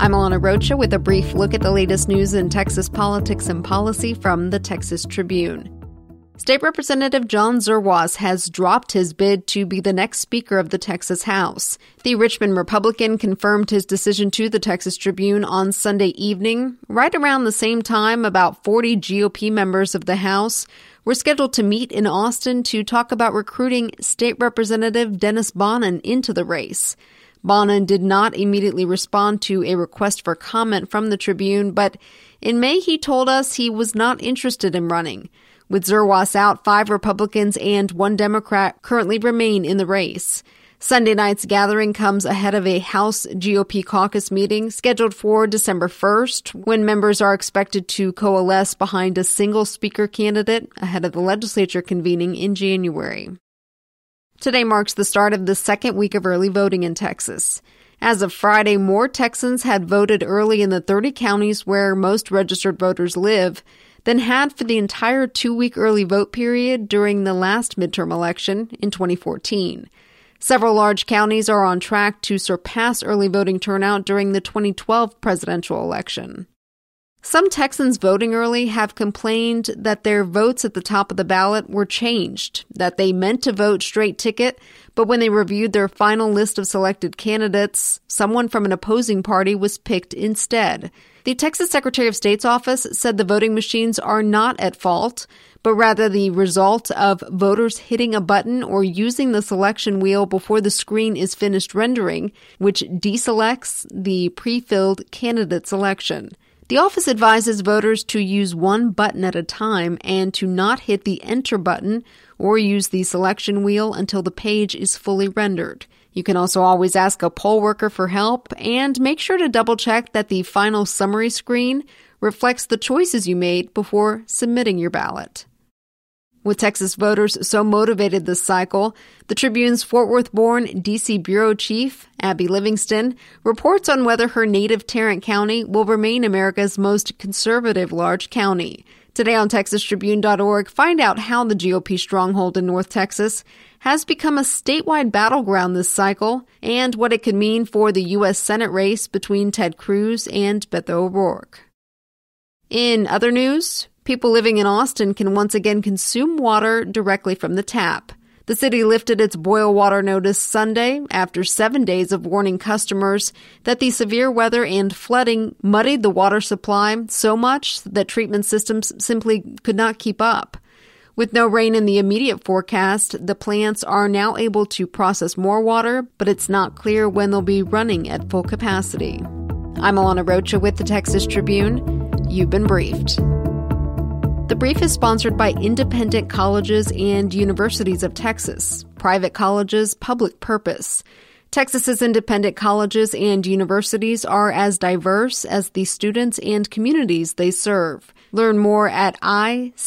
I'm Alana Rocha with a brief look at the latest news in Texas politics and policy from the Texas Tribune. State Representative John Zerwas has dropped his bid to be the next Speaker of the Texas House. The Richmond Republican confirmed his decision to the Texas Tribune on Sunday evening. Right around the same time, about 40 GOP members of the House were scheduled to meet in Austin to talk about recruiting State Representative Dennis Bonnen into the race. Bonnen did not immediately respond to a request for comment from the Tribune, but in May he told us he was not interested in running. With Zerwas out, five Republicans and one Democrat currently remain in the race. Sunday night's gathering comes ahead of a House GOP caucus meeting scheduled for December 1st, when members are expected to coalesce behind a single speaker candidate ahead of the legislature convening in January. Today marks the start of the second week of early voting in Texas. As of Friday, more Texans had voted early in the 30 counties where most registered voters live than had for the entire two week early vote period during the last midterm election in 2014. Several large counties are on track to surpass early voting turnout during the 2012 presidential election. Some Texans voting early have complained that their votes at the top of the ballot were changed, that they meant to vote straight ticket, but when they reviewed their final list of selected candidates, someone from an opposing party was picked instead. The Texas Secretary of State's office said the voting machines are not at fault, but rather the result of voters hitting a button or using the selection wheel before the screen is finished rendering, which deselects the pre-filled candidate selection. The office advises voters to use one button at a time and to not hit the enter button or use the selection wheel until the page is fully rendered. You can also always ask a poll worker for help and make sure to double check that the final summary screen reflects the choices you made before submitting your ballot. With Texas voters so motivated this cycle, the Tribune's Fort Worth born DC bureau chief, Abby Livingston, reports on whether her native Tarrant County will remain America's most conservative large county. Today on TexasTribune.org, find out how the GOP stronghold in North Texas has become a statewide battleground this cycle and what it could mean for the U.S. Senate race between Ted Cruz and Beto O'Rourke. In other news, people living in Austin can once again consume water directly from the tap. The city lifted its boil water notice Sunday after seven days of warning customers that the severe weather and flooding muddied the water supply so much that treatment systems simply could not keep up. With no rain in the immediate forecast, the plants are now able to process more water, but it's not clear when they'll be running at full capacity. I'm Alana Rocha with the Texas Tribune. You've been briefed. The brief is sponsored by independent colleges and universities of Texas, private colleges, public purpose. Texas's independent colleges and universities are as diverse as the students and communities they serve. Learn more at icut.org.